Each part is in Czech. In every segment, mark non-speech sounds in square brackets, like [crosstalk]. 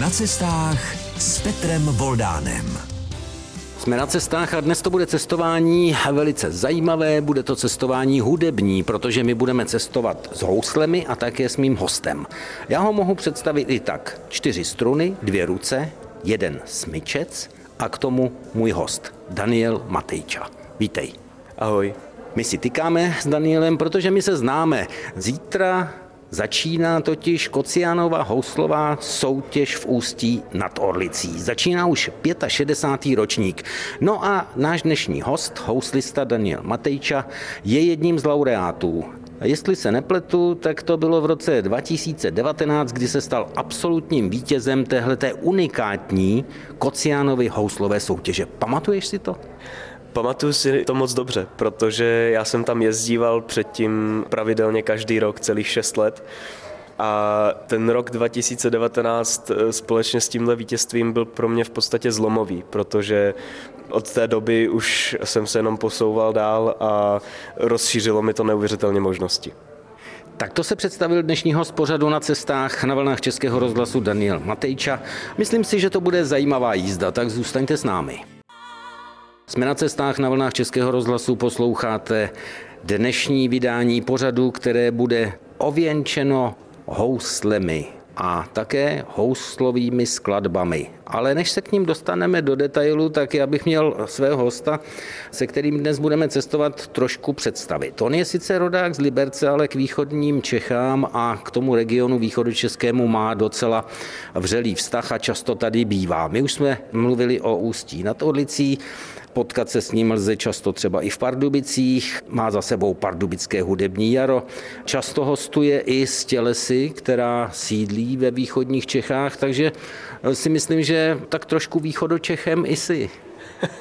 Na cestách s Petrem Voldánem. Jsme na cestách a dnes to bude cestování velice zajímavé, bude to cestování hudební, protože my budeme cestovat s houslemi a také s mým hostem. Já ho mohu představit i tak. Čtyři struny, dvě ruce, jeden smyčec a k tomu můj host, Daniel Matejča. Vítej. Ahoj. My si tykáme s Danielem, protože my se známe. Zítra Začíná totiž Kociánova houslová soutěž v Ústí nad Orlicí. Začíná už 65. ročník. No a náš dnešní host, houslista Daniel Matejča, je jedním z laureátů. Jestli se nepletu, tak to bylo v roce 2019, kdy se stal absolutním vítězem téhleté unikátní Kociánovy houslové soutěže. Pamatuješ si to? Pamatuju si to moc dobře, protože já jsem tam jezdíval předtím pravidelně každý rok, celých šest let. A ten rok 2019 eh, společně s tímhle vítězstvím byl pro mě v podstatě zlomový, protože od té doby už jsem se jenom posouval dál a rozšířilo mi to neuvěřitelně možnosti. Tak to se představil dnešního z pořadu na cestách na vlnách Českého rozhlasu Daniel Matejča. Myslím si, že to bude zajímavá jízda, tak zůstaňte s námi. Jsme na cestách na vlnách Českého rozhlasu, posloucháte dnešní vydání pořadu, které bude ověnčeno houslemi a také houslovými skladbami. Ale než se k ním dostaneme do detailu, tak já bych měl svého hosta, se kterým dnes budeme cestovat, trošku představit. On je sice rodák z Liberce, ale k východním Čechám a k tomu regionu východočeskému má docela vřelý vztah a často tady bývá. My už jsme mluvili o Ústí nad Orlicí, Potkat se s ním lze často třeba i v Pardubicích, má za sebou pardubické hudební jaro. Často hostuje i z Tělesy, která sídlí ve východních Čechách, takže si myslím, že tak trošku východočechem i si.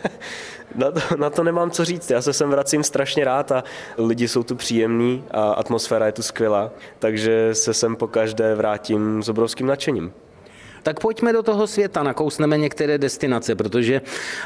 [laughs] Na to, na to nemám co říct. Já se sem vracím strašně rád a lidi jsou tu příjemní a atmosféra je tu skvělá, takže se sem po každé vrátím s obrovským nadšením. Tak pojďme do toho světa, nakousneme některé destinace, protože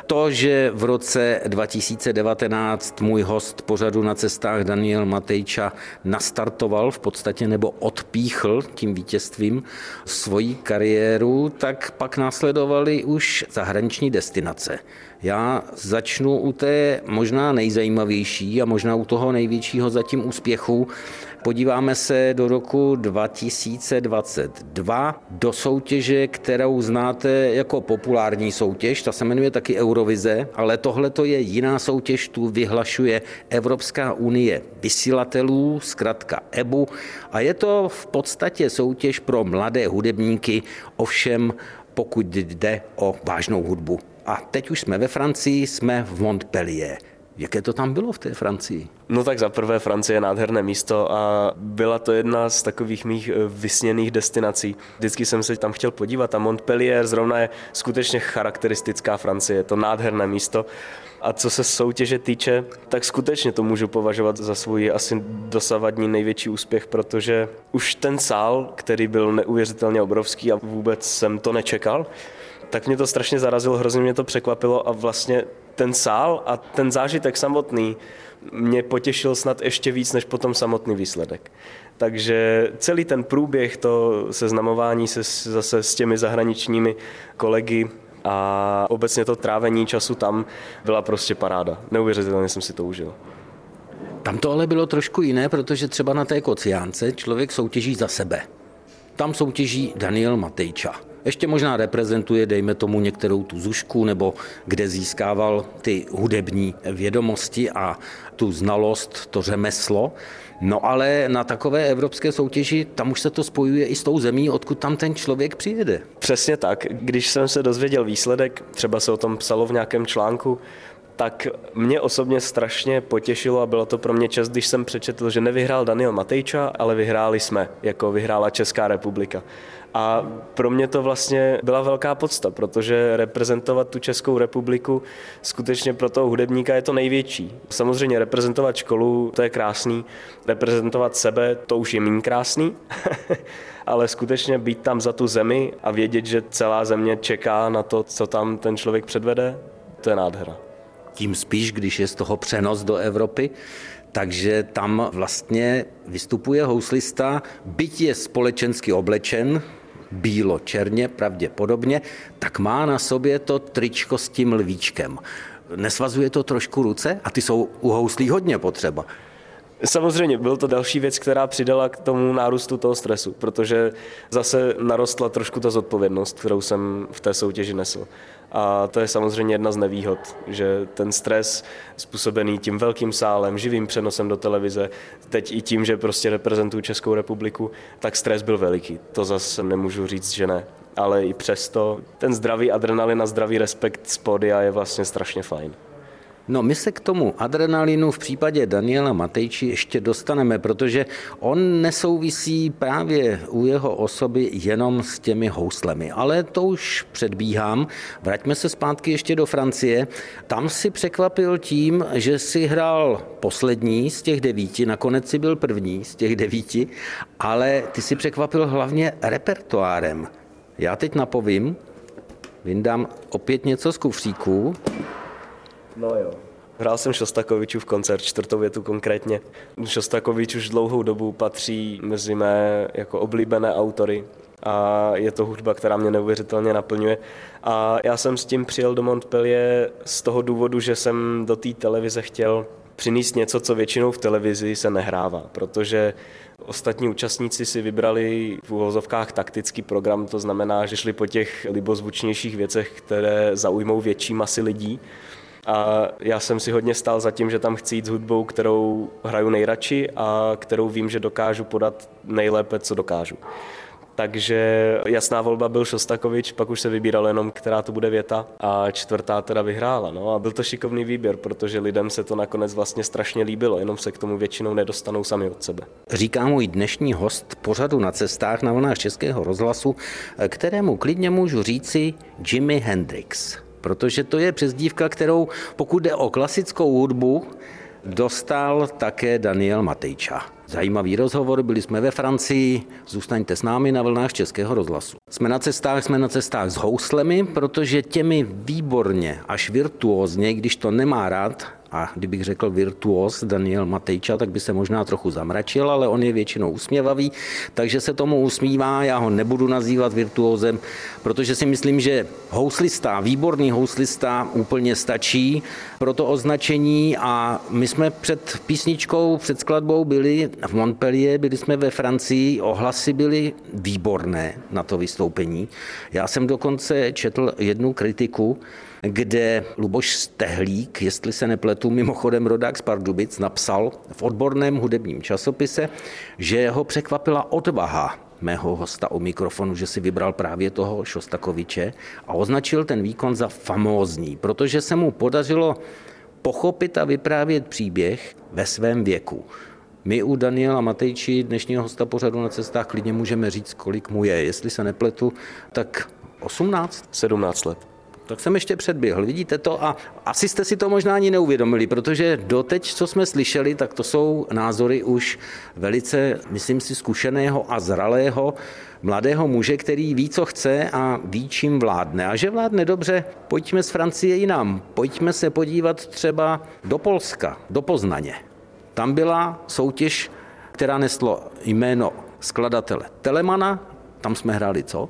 to, že v roce 2019 můj host pořadu na cestách Daniel Matejča nastartoval v podstatě nebo odpíchl tím vítězstvím svoji kariéru, tak pak následovaly už zahraniční destinace. Já začnu u té možná nejzajímavější a možná u toho největšího zatím úspěchu. Podíváme se do roku 2022 do soutěže, kterou znáte jako populární soutěž, ta se jmenuje taky Eurovize, ale tohle to je jiná soutěž, tu vyhlašuje Evropská unie vysílatelů, zkrátka EBU, a je to v podstatě soutěž pro mladé hudebníky, ovšem pokud jde o vážnou hudbu. A teď už jsme ve Francii, jsme v Montpellier. Jaké to tam bylo v té Francii? No tak za prvé Francie je nádherné místo a byla to jedna z takových mých eh, vysněných destinací. Vždycky jsem se tam chtěl podívat a Montpellier zrovna je skutečně charakteristická Francie, je to nádherné místo. A co se soutěže týče, tak skutečně to můžu považovat za svůj asi dosavadní největší úspěch, protože už ten sál, který byl neuvěřitelně obrovský a vůbec jsem to nečekal, tak mě to strašně zarazilo, hrozně mě to překvapilo a vlastně ten sál a ten zážitek samotný mě potěšil snad ještě víc než potom samotný výsledek. Takže celý ten průběh, to seznamování se zase s těmi zahraničními kolegy a obecně to trávení času tam byla prostě paráda. Neuvěřitelně jsem si to užil. Tam to ale bylo trošku jiné, protože třeba na té kociánce člověk soutěží za sebe. Tam soutěží Daniel Matejča. Ještě možná reprezentuje, dejme tomu, některou tu zušku, nebo kde získával ty hudební vědomosti a tu znalost, to řemeslo. No ale na takové evropské soutěži, tam už se to spojuje i s tou zemí, odkud tam ten člověk přijede. Přesně tak. Když jsem se dozvěděl výsledek, třeba se o tom psalo v nějakém článku, tak mě osobně strašně potěšilo a bylo to pro mě čas, když jsem přečetl, že nevyhrál Daniel Matejča, ale vyhráli jsme, jako vyhrála Česká republika. A pro mě to vlastně byla velká podsta, protože reprezentovat tu Českou republiku skutečně pro toho hudebníka je to největší. Samozřejmě reprezentovat školu, to je krásný, reprezentovat sebe, to už je méně krásný, [laughs] ale skutečně být tam za tu zemi a vědět, že celá země čeká na to, co tam ten člověk předvede, to je nádhera. Tím spíš, když je z toho přenos do Evropy, takže tam vlastně vystupuje houslista, byť je společensky oblečen, bílo-černě pravděpodobně, tak má na sobě to tričko s tím lvíčkem. Nesvazuje to trošku ruce? A ty jsou u houslí hodně potřeba. Samozřejmě, byl to další věc, která přidala k tomu nárůstu toho stresu, protože zase narostla trošku ta zodpovědnost, kterou jsem v té soutěži nesl. A to je samozřejmě jedna z nevýhod, že ten stres způsobený tím velkým sálem, živým přenosem do televize, teď i tím, že prostě reprezentuju Českou republiku, tak stres byl veliký. To zase nemůžu říct, že ne. Ale i přesto ten zdravý adrenalin a zdravý respekt z pódia je vlastně strašně fajn. No my se k tomu adrenalinu v případě Daniela Matejči ještě dostaneme, protože on nesouvisí právě u jeho osoby jenom s těmi houslemi. Ale to už předbíhám. Vraťme se zpátky ještě do Francie. Tam si překvapil tím, že si hrál poslední z těch devíti, nakonec si byl první z těch devíti, ale ty si překvapil hlavně repertoárem. Já teď napovím, vyndám opět něco z kufříků. No jo. Hrál jsem Šostakovičův koncert, čtvrtou větu konkrétně. Šostakovič už dlouhou dobu patří mezi mé jako oblíbené autory a je to hudba, která mě neuvěřitelně naplňuje. A já jsem s tím přijel do Montpellier z toho důvodu, že jsem do té televize chtěl přinést něco, co většinou v televizi se nehrává, protože Ostatní účastníci si vybrali v úvozovkách taktický program, to znamená, že šli po těch libozvučnějších věcech, které zaujmou větší masy lidí. A já jsem si hodně stál za tím, že tam chci jít s hudbou, kterou hraju nejradši a kterou vím, že dokážu podat nejlépe, co dokážu. Takže jasná volba byl Šostakovič, pak už se vybíral jenom, která to bude věta a čtvrtá teda vyhrála. No a byl to šikovný výběr, protože lidem se to nakonec vlastně strašně líbilo, jenom se k tomu většinou nedostanou sami od sebe. Říká můj dnešní host pořadu na cestách na vlnách Českého rozhlasu, kterému klidně můžu říci Jimi Hendrix protože to je přezdívka, kterou pokud jde o klasickou hudbu, dostal také Daniel Matejča. Zajímavý rozhovor, byli jsme ve Francii, zůstaňte s námi na vlnách Českého rozhlasu. Jsme na cestách, jsme na cestách s houslemi, protože těmi výborně, až virtuózně, když to nemá rád, a kdybych řekl virtuos Daniel Matejča, tak by se možná trochu zamračil, ale on je většinou usměvavý, takže se tomu usmívá. Já ho nebudu nazývat virtuózem, protože si myslím, že houslista, výborný houslista úplně stačí pro to označení a my jsme před písničkou, před skladbou byli v Montpellier, byli jsme ve Francii, ohlasy byly výborné na to vystoupení. Já jsem dokonce četl jednu kritiku, kde Luboš Stehlík, jestli se nepletu, mimochodem rodák z Pardubic, napsal v odborném hudebním časopise, že ho překvapila odvaha mého hosta u mikrofonu, že si vybral právě toho Šostakoviče a označil ten výkon za famózní, protože se mu podařilo pochopit a vyprávět příběh ve svém věku. My u Daniela Matejči, dnešního hosta pořadu na cestách, klidně můžeme říct, kolik mu je. Jestli se nepletu, tak 18? 17 let. Tak jsem ještě předběhl, vidíte to? A asi jste si to možná ani neuvědomili, protože doteď, co jsme slyšeli, tak to jsou názory už velice, myslím si, zkušeného a zralého mladého muže, který ví, co chce a ví, čím vládne. A že vládne dobře, pojďme z Francie jinam. Pojďme se podívat třeba do Polska, do Poznaně. Tam byla soutěž, která neslo jméno skladatele Telemana, tam jsme hráli co?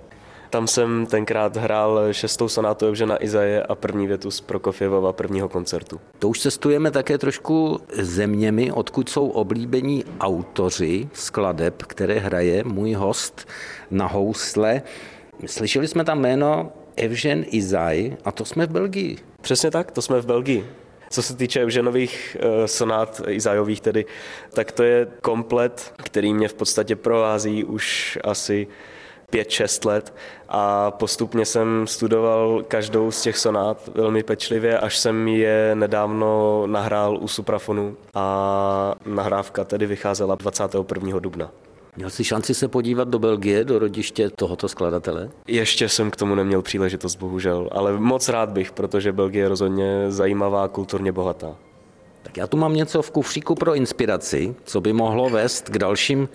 Tam jsem tenkrát hrál šestou sonátu Evžena Izaje a první větu z Prokofěvova prvního koncertu. To už cestujeme také trošku zeměmi, odkud jsou oblíbení autoři skladeb, které hraje můj host na housle. Slyšeli jsme tam jméno Evžen Izaj a to jsme v Belgii. Přesně tak, to jsme v Belgii. Co se týče Evženových eh, sonát, Izajových tedy, tak to je komplet, který mě v podstatě provází už asi 5-6 let a postupně jsem studoval každou z těch sonát velmi pečlivě, až jsem je nedávno nahrál u Suprafonu a nahrávka tedy vycházela 21. dubna. Měl jsi šanci se podívat do Belgie, do rodiště tohoto skladatele? Ještě jsem k tomu neměl příležitost, bohužel, ale moc rád bych, protože Belgie je rozhodně zajímavá, kulturně bohatá. Tak já tu mám něco v kufříku pro inspiraci, co by mohlo vést k dalším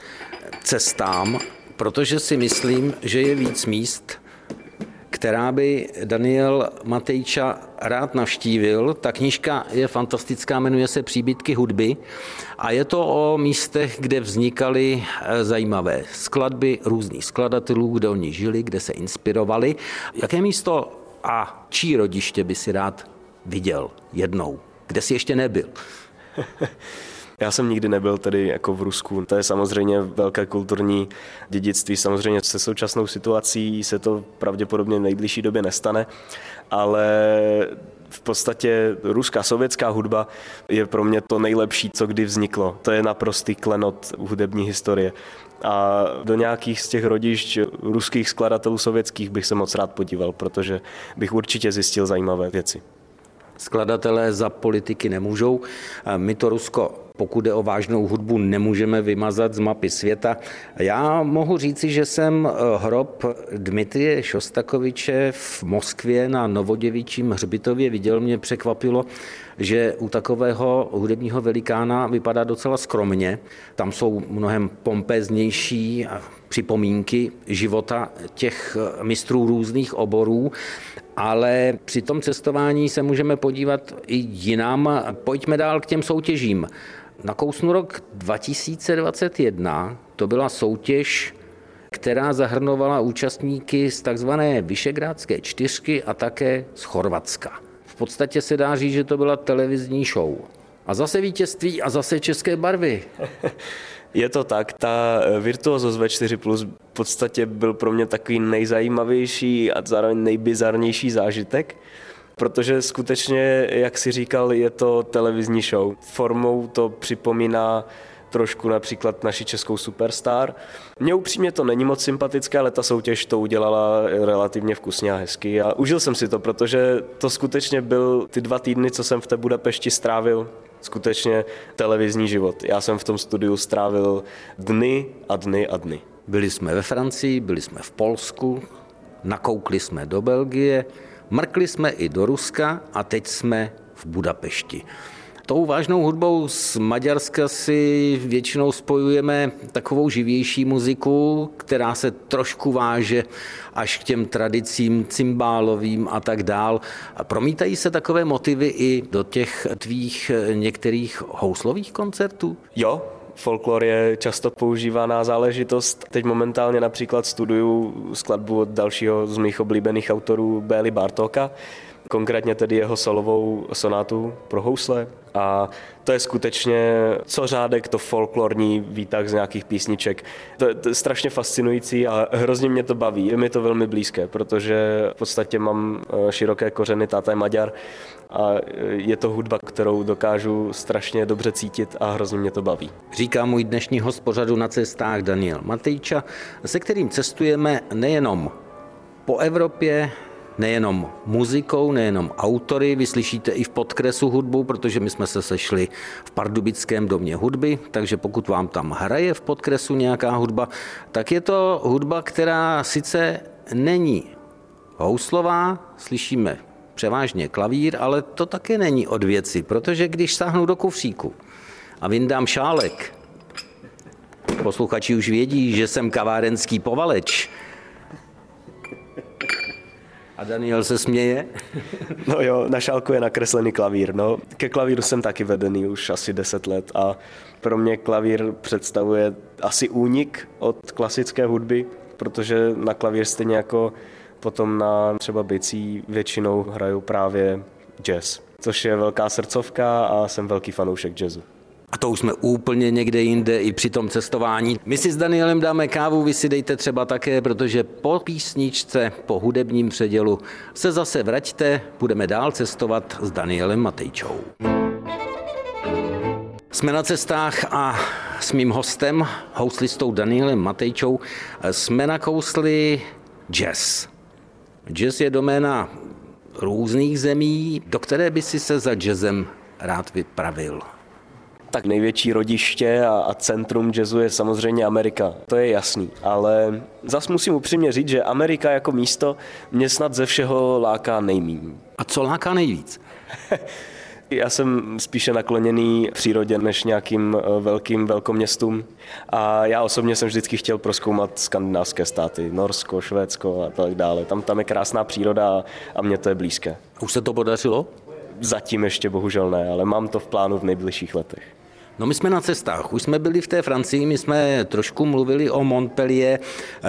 cestám protože si myslím, že je víc míst, která by Daniel Matejča rád navštívil. Ta knižka je fantastická, jmenuje se Příbytky hudby a je to o místech, kde vznikaly eh, zajímavé skladby různých skladatelů, kde oni žili, kde se inspirovali. Jaké místo a čí rodiště by si rád viděl jednou? Kde jsi ještě nebyl? [laughs] Já jsem nikdy nebyl tedy jako v Rusku. To je samozřejmě velké kulturní dědictví. Samozřejmě se současnou situací se to pravděpodobně v nejbližší době nestane, ale v podstatě ruská sovětská hudba je pro mě to nejlepší, co kdy vzniklo. To je naprostý klenot hudební historie. A do nějakých z těch rodišť ruských skladatelů sovětských bych se moc rád podíval, protože bych určitě zjistil zajímavé věci. Skladatelé za politiky nemůžou. My to Rusko pokud jde o vážnou hudbu, nemůžeme vymazat z mapy světa. Já mohu říci, že jsem eh, hrob Dmitrie Šostakoviče v Moskvě na Novoděvičím hřbitově viděl. Mě překvapilo, že u takového hudebního velikána vypadá docela skromně. Tam jsou mnohem pompeznější připomínky života těch eh, mistrů různých oborů, ale při tom cestování se můžeme podívat i jinam. Pojďme dál k těm soutěžím. Nakousnu rok 2021, to byla soutěž, která zahrnovala účastníky z takzvané Vyšegrádské čtyřky a také z Chorvatska. V podstatě se dá říct, že to byla televizní show. A zase vítězství a zase české barvy. [laughs] Je to tak, ta Virtuosos V4 Plus v podstatě byl pro mě takový nejzajímavější a zároveň nejbizarnější zážitek, protože skutečně, jak si říkal, je to televizní show. Formou to připomíná trošku například naši českou superstar. Mně upřímně to není moc sympatické, ale ta soutěž to udělala relativně vkusně a hezky a užil jsem si to, protože to skutečně byl ty dva týdny, co jsem v té Budapešti strávil, skutečně televizní život. Já jsem v tom studiu strávil dny a dny a dny. Byli jsme ve Francii, byli jsme v Polsku, nakoukli jsme do Belgie, mrkli jsme i do Ruska a teď jsme v Budapešti. Tou vážnou hudbou z Maďarska si většinou spojujeme takovou živější muziku, která se trošku váže až k těm tradicím cymbálovým a tak dál. A promítají se takové motivy i do těch tvých některých houslových koncertů? Jo, folklor je často používaná záležitost. Teď momentálně například studuju skladbu od dalšího z mých oblíbených autorů Béli Bartoka, konkrétně tedy jeho solovou sonátu pro housle. A to je skutečně co řádek to folklorní výtah z nějakých písniček. To je, to je strašně fascinující a hrozně mě to baví. Je mi to velmi blízké, protože v podstatě mám eh, široké kořeny, táta je Maďar a eh, je to hudba, kterou dokážu strašně dobře cítit a hrozně mě to baví. Říká můj dnešní host pořadu na cestách Daniel Matejča, se kterým cestujeme nejenom po Evropě, nejenom muzikou, nejenom autory, vy slyšíte i v podkresu hudbu, protože my jsme se sešli v Pardubickém domě hudby, takže pokud vám tam hraje v podkresu nějaká hudba, tak je to hudba, která sice není houslová, slyšíme převážně klavír, ale to také není od věci, protože když sáhnu do kufříku a vyndám šálek, posluchači už vědí, že jsem kavárenský povaleč, a Daniel se směje. [laughs] No jo, na šálku je nakreslený klavír. No, ke klavíru jsem taky vedený už asi 10 let a pro mě klavír představuje asi únik od klasické hudby, protože na klavír stejně jako potom na třeba bicí většinou hraju právě jazz, což je velká srdcovka a jsem velký fanoušek jazzu. A to už jsme úplně někde jinde i při tom cestování. My si s Danielem dáme kávu, vy si dejte třeba také, protože po písničce, po hudebním předělu se zase vraťte, budeme dál cestovat s Danielem Matejčou. Jsme na cestách a s mým hostem, houslistou Danielem Matejčou, jsme nakousli jazz. Jazz je doména různých zemí, do které by si se za jazzem rád vypravil tak největší rodiště a, a centrum jazzu je samozřejmě Amerika. To je jasný, ale zas musím upřímně říct, že Amerika jako místo mě snad ze všeho láká nejméně. A co láká nejvíc? [laughs] Já jsem spíše nakloněný přírodě než nějakým eh, velkým velkoměstům a já osobně jsem vždycky chtěl proskoumat skandinávské státy, Norsko, Švédsko a tak dále. Tam, tam je krásná příroda a mně to je blízké. Už se to podařilo? Zatím ještě bohužel ne, ale mám to v plánu v nejbližších letech. No my jsme na cestách, už jsme byli v té Francii, my jsme trošku mluvili o Montpellier.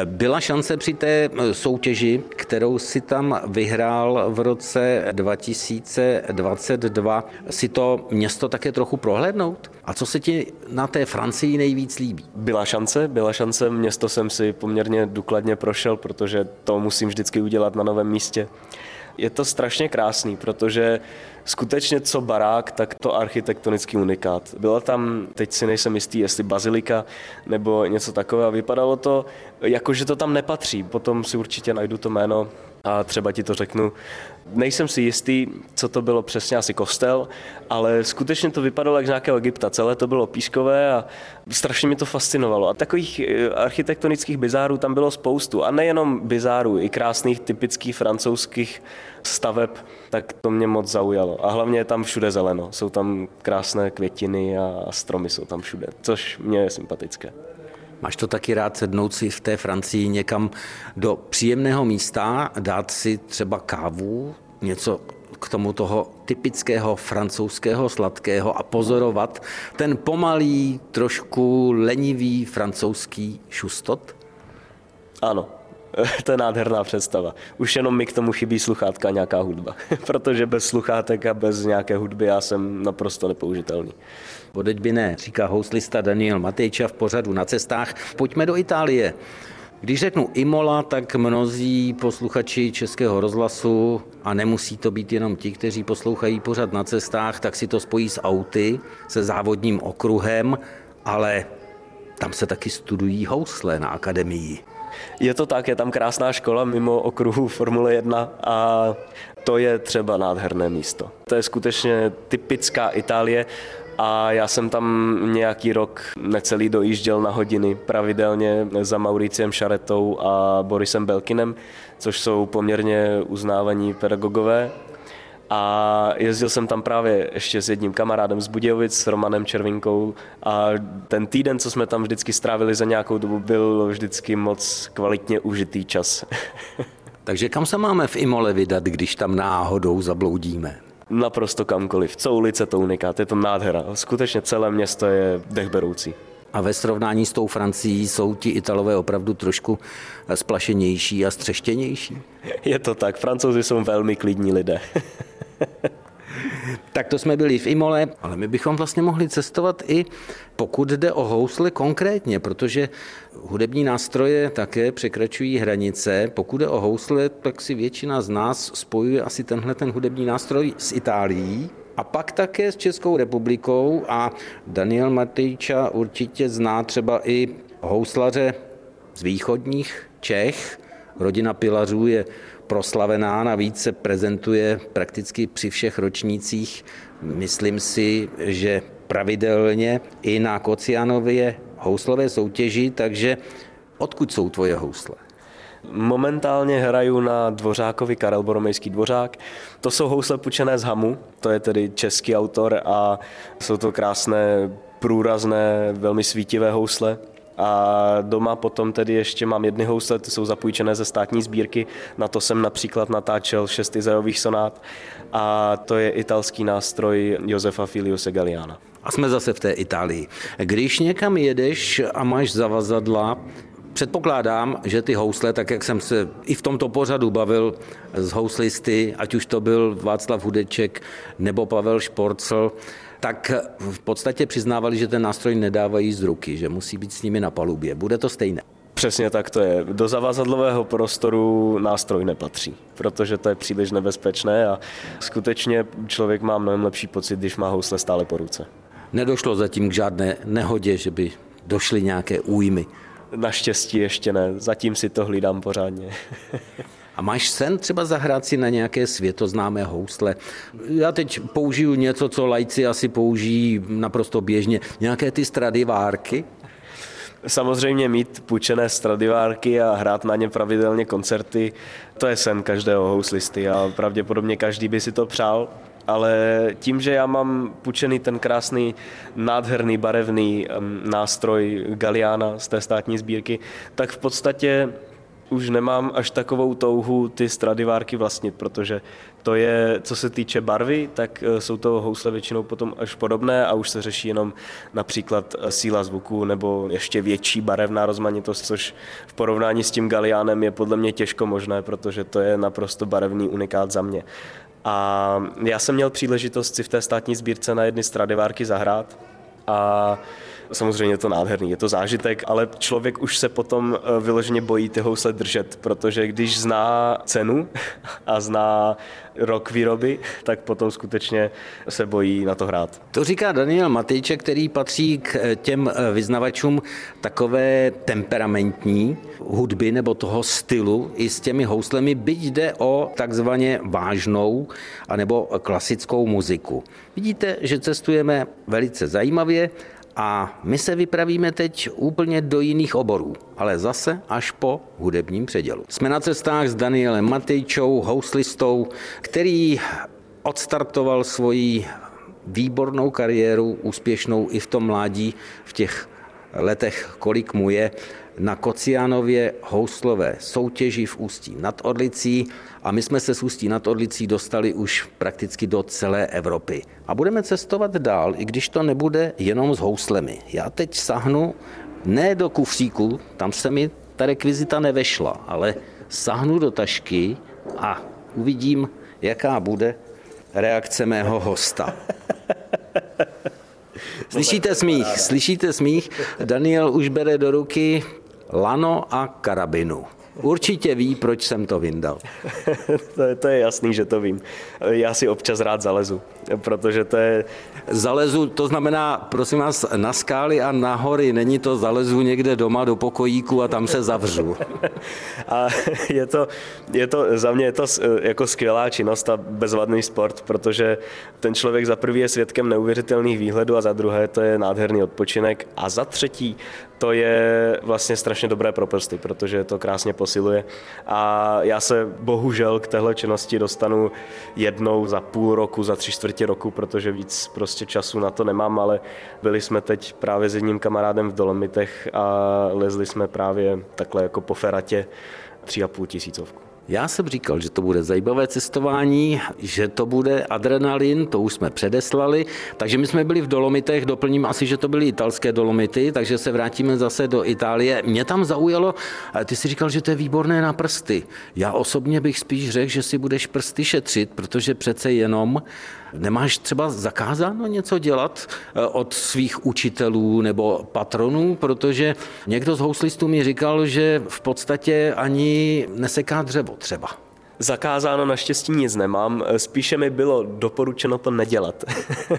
Byla šance při té soutěži, kterou si tam vyhrál v roce 2022, si to město také trochu prohlédnout? A co se ti na té Francii nejvíc líbí? Byla šance, byla šance, město jsem si poměrně důkladně prošel, protože to musím vždycky udělat na novém místě. Je to strašně krásný, protože skutečně co barák, tak to architektonický unikát. Byla tam, teď si nejsem jistý, jestli bazilika nebo něco takového. Vypadalo to, jako že to tam nepatří. Potom si určitě najdu to jméno a třeba ti to řeknu. Nejsem si jistý, co to bylo přesně, asi kostel, ale skutečně to vypadalo jak z nějakého Egypta. Celé to bylo pískové a strašně mi to fascinovalo. A takových eh, architektonických bizárů tam bylo spoustu. A nejenom bizárů, i krásných typických francouzských staveb, tak to mě moc zaujalo. A hlavně je tam všude zeleno. Jsou tam krásné květiny a stromy jsou tam všude, což mě je sympatické. Máš to taky rád sednout si v té Francii někam do příjemného místa, dát si třeba kávu, něco k tomu toho typického francouzského sladkého a pozorovat ten pomalý, trošku lenivý francouzský šustot? Ano, [laughs] to je nádherná představa. Už jenom mi k tomu chybí sluchátka a nějaká hudba, [laughs] protože bez sluchátek a bez nějaké hudby já jsem naprosto nepoužitelný. Podeď by ne, říká houslista Daniel Matejča v pořadu na cestách. Pojďme do Itálie. Když řeknu Imola, tak mnozí posluchači Českého rozhlasu, a nemusí to být jenom ti, kteří poslouchají pořad na cestách, tak si to spojí s auty, se závodním okruhem, ale tam se taky studují housle na akademii. Je to tak, je tam krásná škola mimo okruhu Formule 1 a to je třeba nádherné místo. To je skutečně typická Itálie a já jsem tam nějaký rok necelý dojížděl na hodiny pravidelně za Mauriciem Šaretou a Borisem Belkinem, což jsou poměrně uznávaní pedagogové. A jezdil jsem tam právě ještě s jedním kamarádem z Budějovic, s Romanem Červinkou a ten týden, co jsme tam vždycky strávili za nějakou dobu, byl vždycky moc kvalitně užitý čas. [laughs] Takže kam se máme v Imole vydat, když tam náhodou zabloudíme? Naprosto kamkoliv. Co ulice to unikát, je to nádhera. Skutečně celé město je dechberoucí. A ve srovnání s tou Francií jsou ti Italové opravdu trošku splašenější a střeštěnější? Je to tak, francouzi jsou velmi klidní lidé. [laughs] Tak to jsme byli v Imole, ale my bychom vlastně mohli cestovat i pokud jde o housle konkrétně, protože hudební nástroje také překračují hranice. Pokud jde o housle, tak si většina z nás spojuje asi tenhle ten hudební nástroj s Itálií, a pak také s Českou republikou a Daniel Matejča určitě zná třeba i houslaře z východních Čech. Rodina Pilařů je proslavená, navíc se prezentuje prakticky při všech ročnících. Myslím si, že pravidelně i na Kocianově houslové soutěži, takže odkud jsou tvoje housle? Momentálně hraju na Dvořákovi Karel Boromejský Dvořák. To jsou housle pučené z Hamu, to je tedy český autor a jsou to krásné, průrazné, velmi svítivé housle. A doma potom tedy ještě mám jedny housle, ty jsou zapůjčené ze státní sbírky. Na to jsem například natáčel šest Izajových sonát a to je italský nástroj Josefa Filiuse Galiana. A jsme zase v té Itálii. Když někam jedeš a máš zavazadla, Předpokládám, že ty housle, tak jak jsem se i v tomto pořadu bavil z houslisty, ať už to byl Václav Hudeček nebo Pavel Šporcel, tak v podstatě přiznávali, že ten nástroj nedávají z ruky, že musí být s nimi na palubě. Bude to stejné? Přesně tak to je. Do zavazadlového prostoru nástroj nepatří, protože to je příliš nebezpečné a skutečně člověk má mnohem lepší pocit, když má housle stále po ruce. Nedošlo zatím k žádné nehodě, že by došly nějaké újmy. Naštěstí ještě ne, zatím si to hlídám pořádně. [laughs] A máš sen třeba zahrát si na nějaké světoznámé housle? Já teď použiju něco, co lajci asi použijí naprosto běžně. Nějaké ty stradivárky? Samozřejmě mít půjčené stradivárky a hrát na ně pravidelně koncerty, to je sen každého houslisty a pravděpodobně každý by si to přál. ale tím, že já mám půjčený ten krásný, nádherný, barevný nástroj Galiana z té státní sbírky, tak v podstatě už nemám až takovou touhu ty Stradivárky vlastnit, protože to je, co se týče barvy, tak e, jsou to housle většinou potom až podobné a už se řeší jenom například e, síla zvuku nebo ještě větší barevná rozmanitost, což v porovnání s tím Galiánem je podle mě těžko možné, protože to je naprosto barevný unikát za mě. A já jsem měl příležitost si v té státní sbírce na jedny Stradivárky zahrát a Samozřejmě je to nádherný, je to zážitek, ale člověk už se potom eh, vyloženě bojí ty housle držet, protože když zná cenu [laughs] a zná rok výroby, tak potom skutečně se bojí na to hrát. To říká Daniel Matejček, který patří k eh, těm eh, vyznavačům takové temperamentní hudby nebo toho stylu i s těmi houslemi, byť jde o takzvaně vážnou anebo klasickou muziku. Vidíte, že cestujeme velice zajímavě a my se vypravíme teď úplně do jiných oborů, ale zase až po hudebním předělu. Jsme na cestách s Danielem Matejčou, houslistou, který odstartoval svoji výbornou kariéru, úspěšnou i v tom mládí, v těch letech, kolik mu je, na Kociánově houslové soutěži v Ústí nad Orlicí a my jsme se z Ústí nad Orlicí dostali už prakticky do celé Evropy. A budeme cestovat dál, i když to nebude jenom s houslemi. Já teď sahnu ne do kufříku, tam se mi ta rekvizita nevešla, ale sahnu do tašky a uvidím, jaká bude reakce mého hosta. [laughs] Slyšíte smích, slyšíte smích? Daniel už bere do ruky lano a karabinu. Určitě ví, proč jsem to vyndal. [laughs] to, je, to je jasný, že to vím. Já si občas rád zalezu, protože to je... Zalezu, to znamená, prosím vás, na skály a na hory. Není to zalezu někde doma do pokojíku a tam se zavřu. [laughs] a je to, je to, za mě je to jako skvělá činnost a bezvadný sport, protože ten člověk za prvý je svědkem neuvěřitelných výhledů a za druhé to je nádherný odpočinek a za třetí to je vlastně strašně dobré pro prsty, protože to krásně posiluje. A já se bohužel k téhle činnosti dostanu jednou za půl roku, za tři čtvrtě roku, protože víc prostě času na to nemám, ale byli jsme teď právě s jedním kamarádem v Dolomitech a lezli jsme právě takhle jako po feratě tři a půl tisícovku. Já jsem říkal, že to bude zajímavé cestování, že to bude adrenalin, to už jsme předeslali, takže my jsme byli v Dolomitech, doplním asi, že to byly italské Dolomity, takže se vrátíme zase do Itálie. Mě tam zaujalo, ty si říkal, že to je výborné na prsty. Já osobně bych spíš řekl, že si budeš prsty šetřit, protože přece jenom Nemáš třeba zakázáno něco dělat eh, od svých učitelů nebo patronů, protože někdo z houslistů mi říkal, že v podstatě ani neseká dřevo třeba. Zakázáno naštěstí nic nemám, spíše mi bylo doporučeno to nedělat.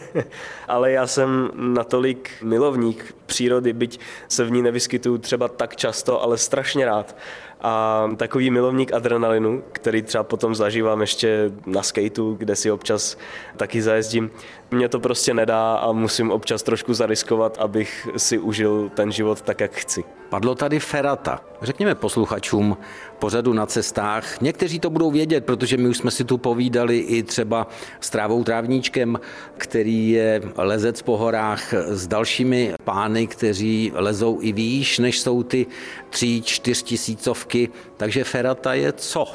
[laughs] Ale já jsem natolik milovník přírody, byť se v ní nevyskytuju třeba tak často, ale strašně rád a takový milovník adrenalinu, který třeba potom zažívám ještě na skateu, kde si občas taky zajezdím, mě to prostě nedá a musím občas trošku zariskovat, abych si užil ten život tak, jak chci. Padlo tady ferata. Řekněme posluchačům pořadu na cestách. Někteří to budou vědět, protože my už jsme si tu povídali i třeba s Trávou Trávníčkem, který je lezec po horách s dalšími pány, kteří lezou i výš, než jsou ty tři, čtyř tisícovky. Takže ferata je co?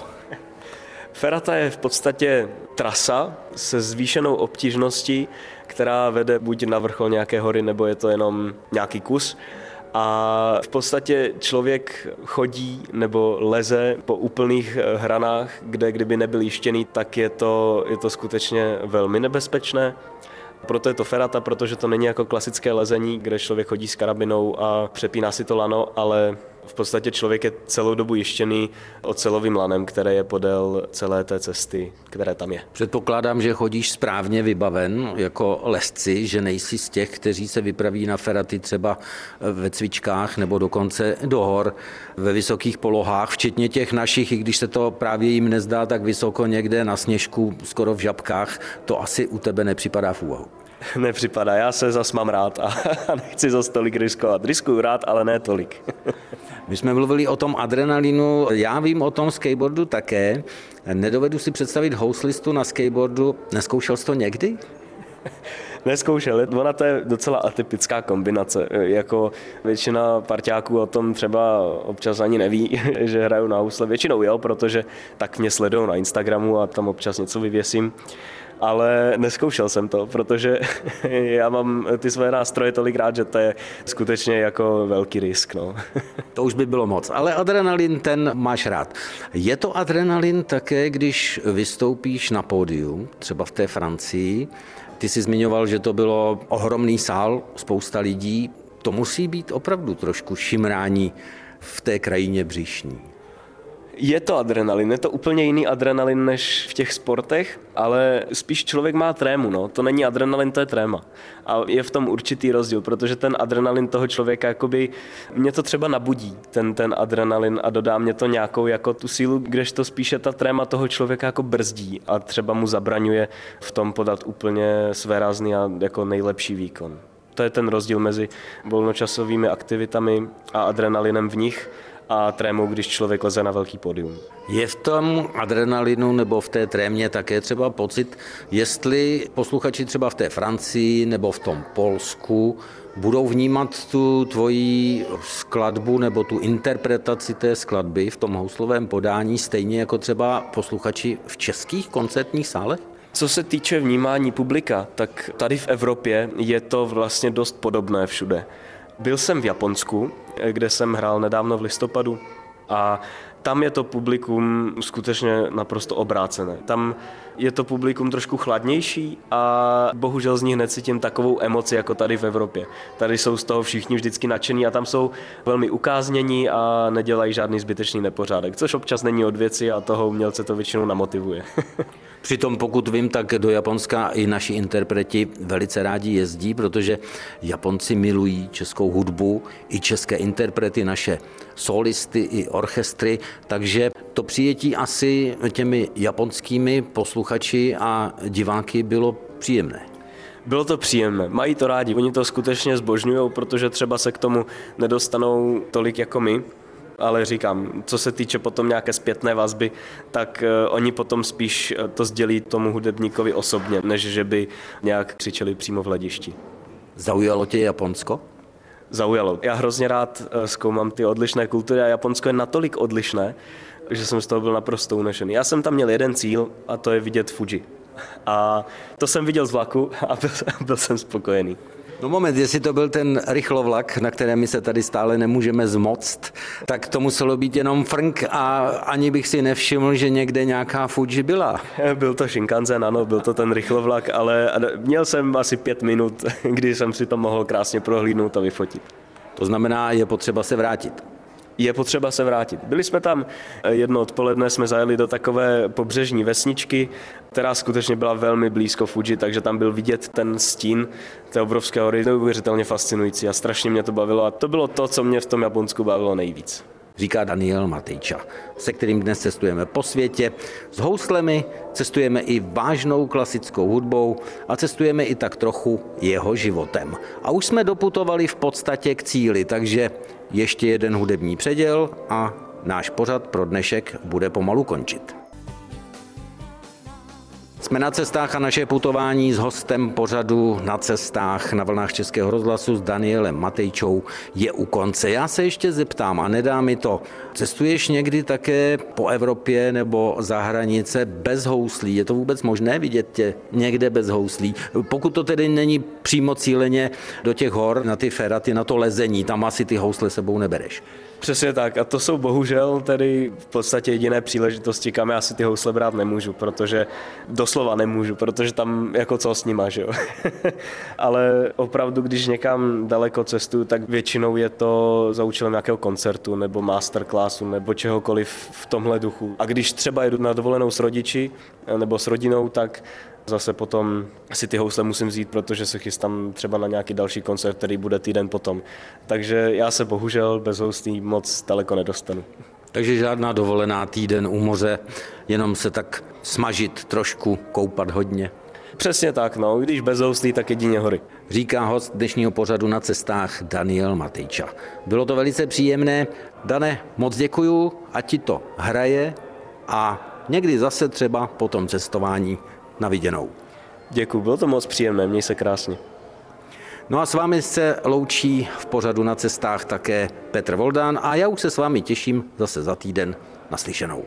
Ferata je v podstatě trasa se zvýšenou obtížností, která vede buď na vrchol nějaké hory, nebo je to jenom nějaký kus. A v podstatě člověk chodí nebo leze po úplných eh, hranách, kde kdyby nebyl jištěný, tak je to, je to skutečně velmi nebezpečné. Proto je to ferata, protože to není jako klasické lezení, kde člověk chodí s karabinou a přepíná si to lano, ale v podstatě člověk je celou dobu jištěný ocelovým lanem, které je podél celé té cesty, které tam je. Předpokládám, že chodíš správně vybaven jako lesci, že nejsi z těch, kteří se vypraví na feraty třeba ve cvičkách nebo dokonce do hor ve vysokých polohách, včetně těch našich, i když se to právě jim nezdá tak vysoko někde na sněžku, skoro v žabkách, to asi u tebe nepřipadá v úvahu. [laughs] Nepřipadá, já se zas mám rád a, [laughs] a nechci zas tolik riskovat. Riskuju rád, ale ne tolik. [laughs] My jsme mluvili o tom adrenalinu, já vím o tom skateboardu také. Nedovedu si představit houslistu na skateboardu. Neskoušel jsi to někdy? Neskoušel, ona to je docela atypická kombinace. Jako většina parťáků o tom třeba občas ani neví, že hraju na housle. Většinou jo, protože tak mě sledují na Instagramu a tam občas něco vyvěsím ale neskoušel jsem to, protože [laughs] já mám ty své nástroje tolik rád, že to je skutečně jako velký risk. No. [laughs] To už by bylo moc, ale adrenalin ten máš rád. Je to adrenalin také, když vystoupíš na pódiu, třeba v té Francii, ty jsi zmiňoval, že to bylo ohromný sál, spousta lidí. To musí být opravdu trošku šimrání v té krajině břišní. Je to adrenalin, je to úplně jiný adrenalin než v těch sportech, ale spíš člověk má trému, no. To není adrenalin, to je tréma. A je v tom určitý rozdíl, protože ten adrenalin toho člověka, jakoby, mě to třeba nabudí, ten, ten adrenalin a dodá mě to nějakou jako tu sílu, kdežto spíše ta tréma toho člověka jako brzdí a třeba mu zabraňuje v tom podat úplně své a jako nejlepší výkon. To je ten rozdíl mezi volnočasovými aktivitami a adrenalinem v nich a trémou, když člověk leze na velký pódium. Je v tom adrenalinu nebo v té trémě také třeba pocit, jestli posluchači třeba v té Francii nebo v tom Polsku budou vnímat tu tvoji skladbu nebo tu interpretaci té skladby v tom houslovém podání stejně jako třeba posluchači v českých koncertních sálech? Co se týče vnímání publika, tak tady v Evropě je to vlastně dost podobné všude. Byl jsem v Japonsku, kde jsem hrál nedávno v listopadu a tam je to publikum skutečně naprosto obrácené. Tam je to publikum trošku chladnější a bohužel z nich necítím takovou emoci jako tady v Evropě. Tady jsou z toho všichni vždycky nadšení a tam jsou velmi ukáznění a nedělají žádný zbytečný nepořádek, což občas není od věci a toho umělce to většinou namotivuje. [laughs] Přitom pokud vím, tak do Japonska i naši interpreti velice rádi jezdí, protože Japonci milují českou hudbu, i české interprety, naše solisty i orchestry, takže to přijetí asi těmi japonskými posluchači a diváky bylo příjemné. Bylo to příjemné, mají to rádi, oni to skutečně zbožňují, protože třeba se k tomu nedostanou tolik jako my, ale říkám, co se týče potom nějaké zpětné vazby, tak eh, oni potom spíš eh, to sdělí tomu hudebníkovi osobně, než že by nějak křičeli přímo v hledišti. Zaujalo tě Japonsko? Zaujalo. Já hrozně rád eh, zkoumám ty odlišné kultury a Japonsko je natolik odlišné, že jsem z toho byl naprosto unešený. Já jsem tam měl jeden cíl a to je vidět Fuji. A to jsem viděl z vlaku a [laughs] byl, byl jsem spokojený. No moment, jestli to byl ten rychlovlak, na kterém my se tady stále nemůžeme zmoct, tak to muselo být jenom frnk a ani bych si nevšiml, že někde nějaká Fuji byla. Byl to Shinkansen, ano, byl to ten rychlovlak, ale měl jsem asi pět minut, [laughs] kdy jsem si to mohl krásně prohlídnout a vyfotit. To znamená, je potřeba se vrátit je potřeba se vrátit. Byli jsme tam eh, jedno odpoledne, jsme zajeli do takové pobřežní vesničky, která skutečně byla velmi blízko Fuji, takže tam byl vidět ten stín té obrovské hory, neuvěřitelně fascinující a strašně mě to bavilo a to bylo to, co mě v tom Japonsku bavilo nejvíc říká Daniel Matejča, se kterým dnes cestujeme po světě. S houslemi cestujeme i vážnou klasickou hudbou a cestujeme i tak trochu jeho životem. A už jsme doputovali v podstatě k cíli, takže ještě jeden hudební předěl a náš pořad pro dnešek bude pomalu končit. Jsme na cestách a naše putování s hostem pořadu na cestách na vlnách Českého rozhlasu s Danielem Matejčou je u konce. Já se ještě zeptám a nedá mi to. Cestuješ někdy také po Evropě nebo za hranice bez houslí? Je to vůbec možné vidět tě někde bez houslí? Pokud to tedy není přímo cíleně do těch hor, na ty feraty, na to lezení, tam asi ty housle sebou nebereš. Přesně tak a to jsou bohužel tedy v podstatě jediné příležitosti, kam já si ty housle brát nemůžu, protože doslova nemůžu, protože tam jako co s nima, že jo. [laughs] Ale opravdu, když někam daleko cestuju, tak většinou je to za účelem nějakého koncertu nebo masterclassu nebo čehokoliv v tomhle duchu. A když třeba jedu na dovolenou s rodiči nebo s rodinou, tak Zase potom si ty housle musím vzít, protože se chystám třeba na nějaký další koncert, který bude týden potom. Takže já se bohužel bez houslí moc daleko nedostanu. Takže žádná dovolená týden u moře, jenom se tak smažit trošku, koupat hodně. Přesně tak, no, když bez houslí, tak jedině hory. Říká host dnešního pořadu na cestách Daniel Matejča. Bylo to velice příjemné. Dane, moc děkuju, a ti to hraje a někdy zase třeba po tom cestování na viděnou. Děkuji, bylo to moc příjemné, měj se krásně. No a s vámi se loučí v pořadu na cestách také Petr Voldán a já už se s vámi těším zase za týden naslyšenou.